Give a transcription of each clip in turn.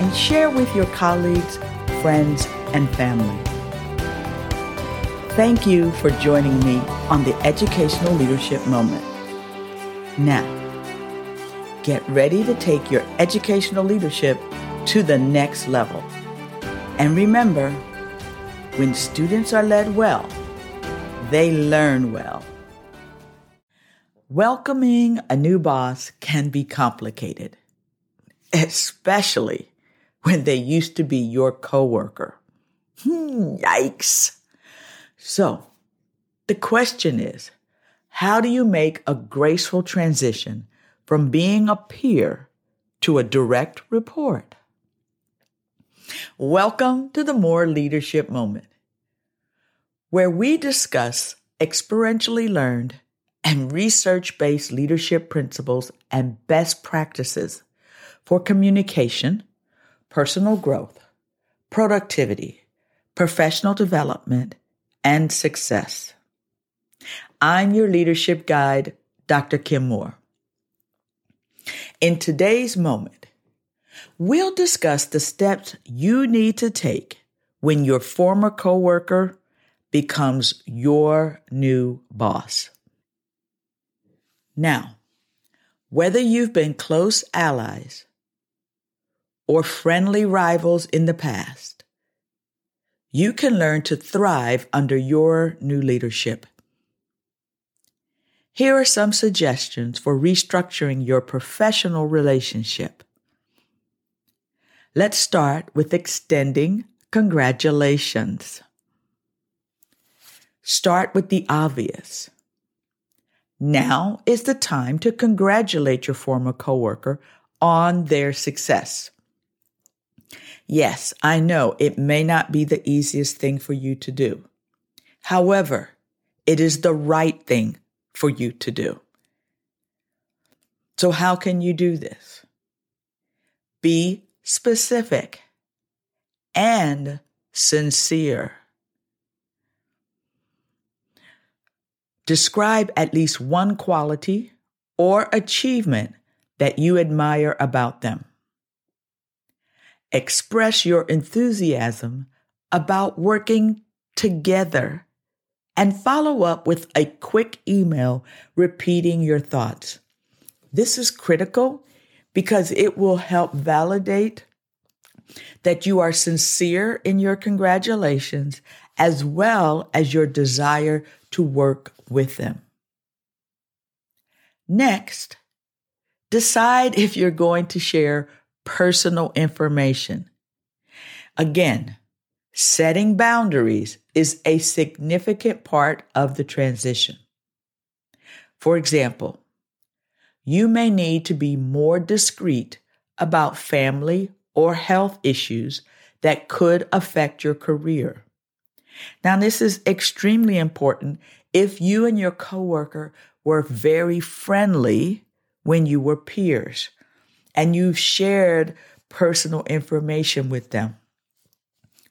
and share with your colleagues, friends, and family. Thank you for joining me on the Educational Leadership Moment. Now, get ready to take your educational leadership to the next level. And remember, when students are led well, they learn well. Welcoming a new boss can be complicated, especially when they used to be your coworker. Hmm, yikes. So, the question is, how do you make a graceful transition from being a peer to a direct report? Welcome to the Moore Leadership Moment, where we discuss experientially learned and research based leadership principles and best practices for communication, personal growth, productivity, professional development, and success. I'm your leadership guide, Dr. Kim Moore. In today's moment, we'll discuss the steps you need to take when your former coworker becomes your new boss. Now, whether you've been close allies or friendly rivals in the past, you can learn to thrive under your new leadership. Here are some suggestions for restructuring your professional relationship. Let's start with extending congratulations. Start with the obvious. Now is the time to congratulate your former coworker on their success. Yes, I know it may not be the easiest thing for you to do. However, it is the right thing for you to do. So, how can you do this? Be specific and sincere. Describe at least one quality or achievement that you admire about them. Express your enthusiasm about working together and follow up with a quick email repeating your thoughts. This is critical because it will help validate that you are sincere in your congratulations as well as your desire to work with them. Next, decide if you're going to share personal information. Again, setting boundaries is a significant part of the transition. For example, you may need to be more discreet about family or health issues that could affect your career. Now, this is extremely important if you and your coworker were very friendly when you were peers and you've shared personal information with them.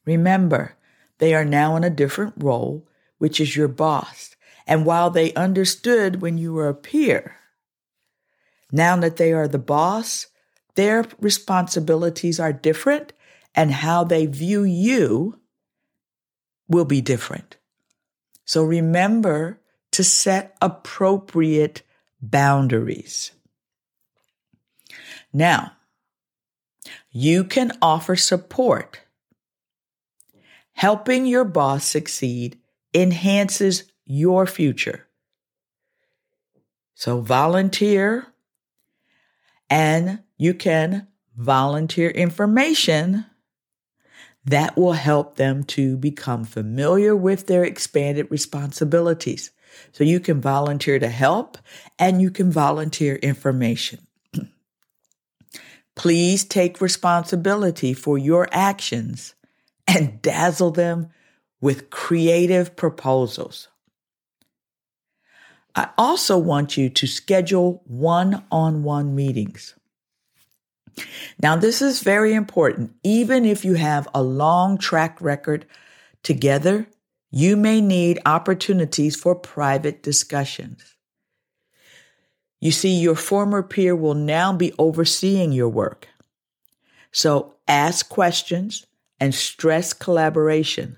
Remember, they are now in a different role, which is your boss. And while they understood when you were a peer, now that they are the boss, their responsibilities are different and how they view you will be different. So remember to set appropriate boundaries. Now, You can offer support. Helping your boss succeed enhances your future. So volunteer and you can volunteer information that will help them to become familiar with their expanded responsibilities. So you can volunteer to help and you can volunteer information. Please take responsibility for your actions and dazzle them with creative proposals. I also want you to schedule one on one meetings. Now, this is very important. Even if you have a long track record together, you may need opportunities for private discussions. You see, your former peer will now be overseeing your work. So ask questions and stress collaboration.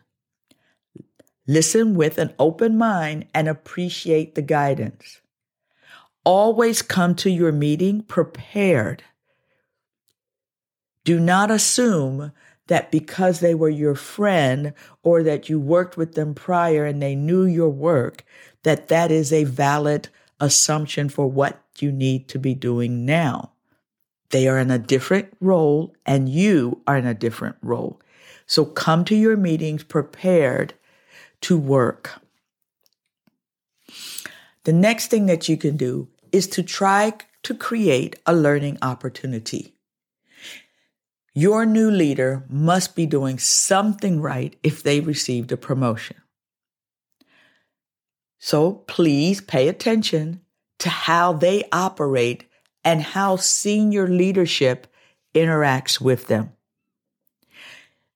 Listen with an open mind and appreciate the guidance. Always come to your meeting prepared. Do not assume that because they were your friend or that you worked with them prior and they knew your work, that that is a valid assumption for what you need to be doing now. They are in a different role and you are in a different role. So come to your meetings prepared to work. The next thing that you can do is to try to create a learning opportunity. Your new leader must be doing something right if they received a promotion. So please pay attention to how they operate and how senior leadership interacts with them.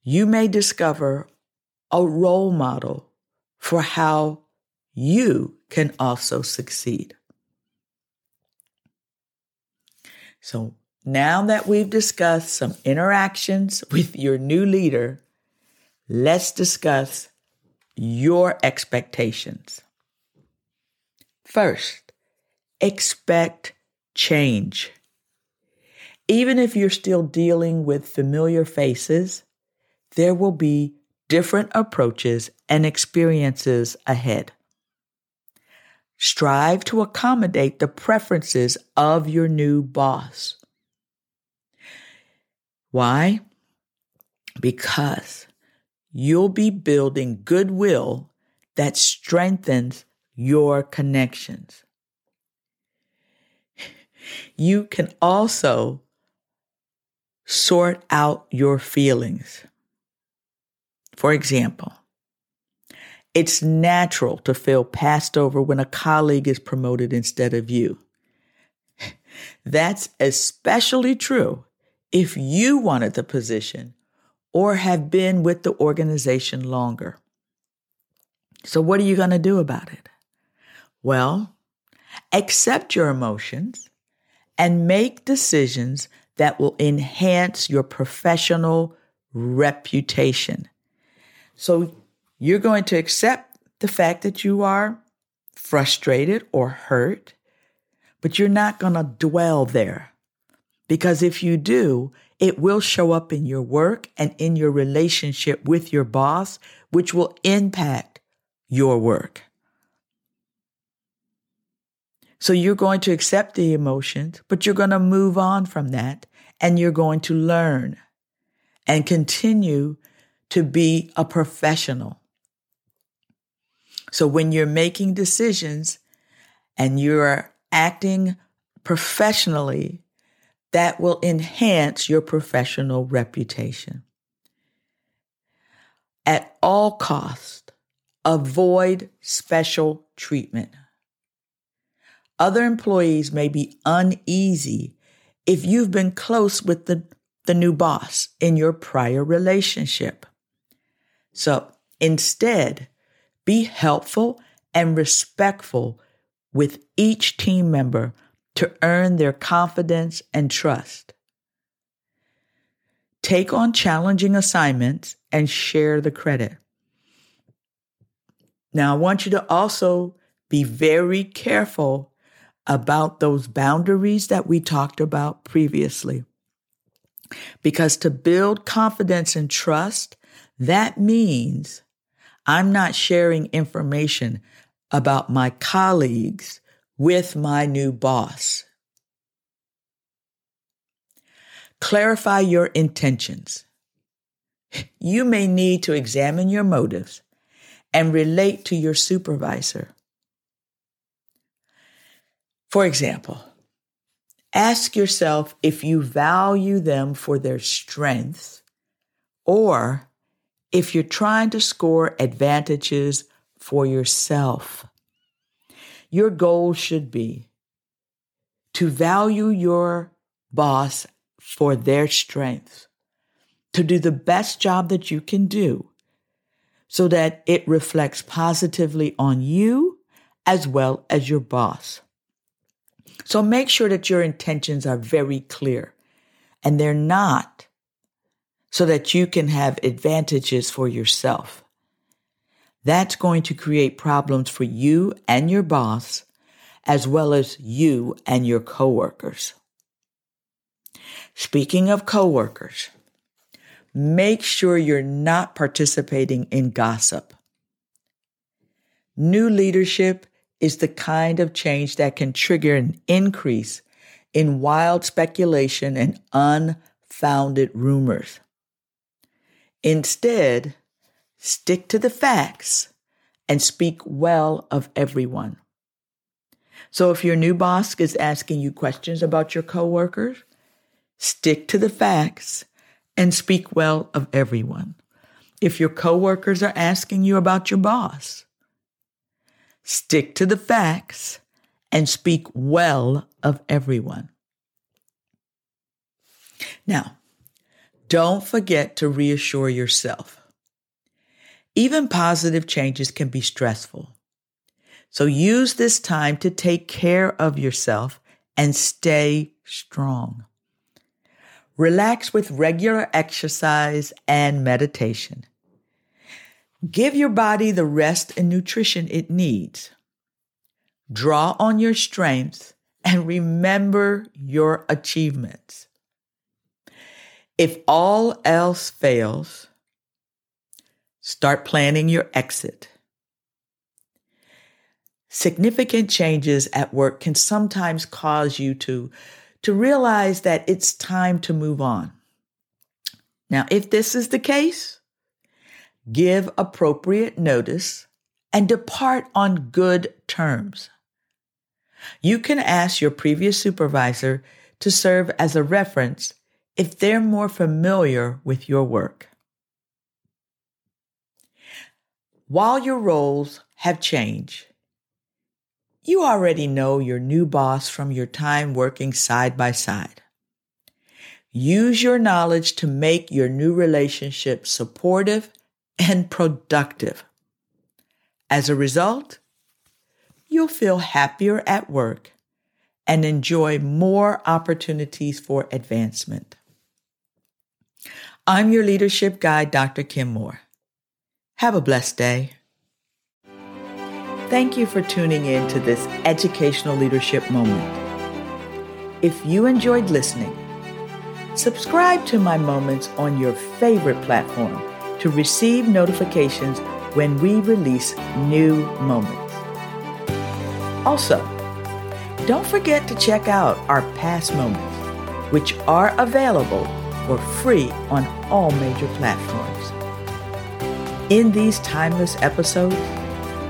You may discover a role model for how you can also succeed. So now that we've discussed some interactions with your new leader, let's discuss your expectations. First, expect change. Even if you're still dealing with familiar faces, there will be different approaches and experiences ahead. Strive to accommodate the preferences of your new boss. Why? Because you'll be building goodwill that strengthens your connections. You can also sort out your feelings. For example, it's natural to feel passed over when a colleague is promoted instead of you. That's especially true if you wanted the position or have been with the organization longer. So, what are you going to do about it? Well, accept your emotions and make decisions that will enhance your professional reputation. So you're going to accept the fact that you are frustrated or hurt, but you're not going to dwell there. Because if you do, it will show up in your work and in your relationship with your boss, which will impact your work. So you're going to accept the emotions, but you're going to move on from that and you're going to learn and continue to be a professional. So when you're making decisions and you're acting professionally, that will enhance your professional reputation. At all cost, avoid special treatment. Other employees may be uneasy if you've been close with the, the new boss in your prior relationship. So instead, be helpful and respectful with each team member to earn their confidence and trust. Take on challenging assignments and share the credit. Now, I want you to also be very careful about those boundaries that we talked about previously. Because to build confidence and trust, that means I'm not sharing information about my colleagues with my new boss. Clarify your intentions. You may need to examine your motives and relate to your supervisor. For example, ask yourself if you value them for their strengths or if you're trying to score advantages for yourself. Your goal should be to value your boss for their strengths, to do the best job that you can do so that it reflects positively on you as well as your boss. So make sure that your intentions are very clear and they're not so that you can have advantages for yourself. That's going to create problems for you and your boss, as well as you and your coworkers. Speaking of coworkers, make sure you're not participating in gossip. New leadership is the kind of change that can trigger an increase in wild speculation and unfounded rumors. Instead, stick to the facts and speak well of everyone. So if your new boss is asking you questions about your coworkers, stick to the facts and speak well of everyone. If your coworkers are asking you about your boss, stick to the facts and speak well of everyone. Now, don't forget to reassure yourself. Even positive changes can be stressful. So use this time to take care of yourself and stay strong. Relax with regular exercise and meditation. Give your body the rest and nutrition it needs. Draw on your strength and remember your achievements. If all else fails, start planning your exit. Significant changes at work can sometimes cause you to, to realize that it's time to move on. Now, if this is the case, give appropriate notice and depart on good terms. You can ask your previous supervisor to serve as a reference if they're more familiar with your work. While your roles have changed, you already know your new boss from your time working side by side. Use your knowledge to make your new relationship supportive and productive. As a result, you'll feel happier at work and enjoy more opportunities for advancement. I'm your leadership guide, Dr. Kim Moore. Have a blessed day. Thank you for tuning in to this educational leadership moment. If you enjoyed listening, subscribe to my moments on your favorite platform to receive notifications when we release new moments. Also, don't forget to check out our past moments, which are available for free on all major platforms. In these timeless episodes,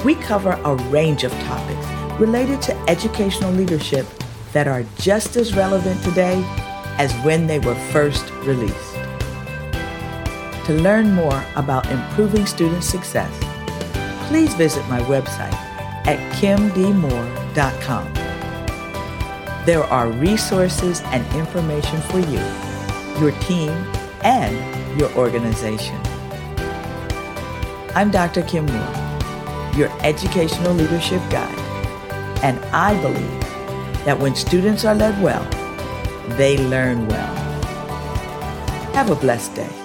we cover a range of topics related to educational leadership that are just as relevant today as when they were first released. To learn more about improving student success, please visit my website at kimdmoore.com. There are resources and information for you your team, and your organization. I'm Dr. Kim Moore, your educational leadership guide, and I believe that when students are led well, they learn well. Have a blessed day.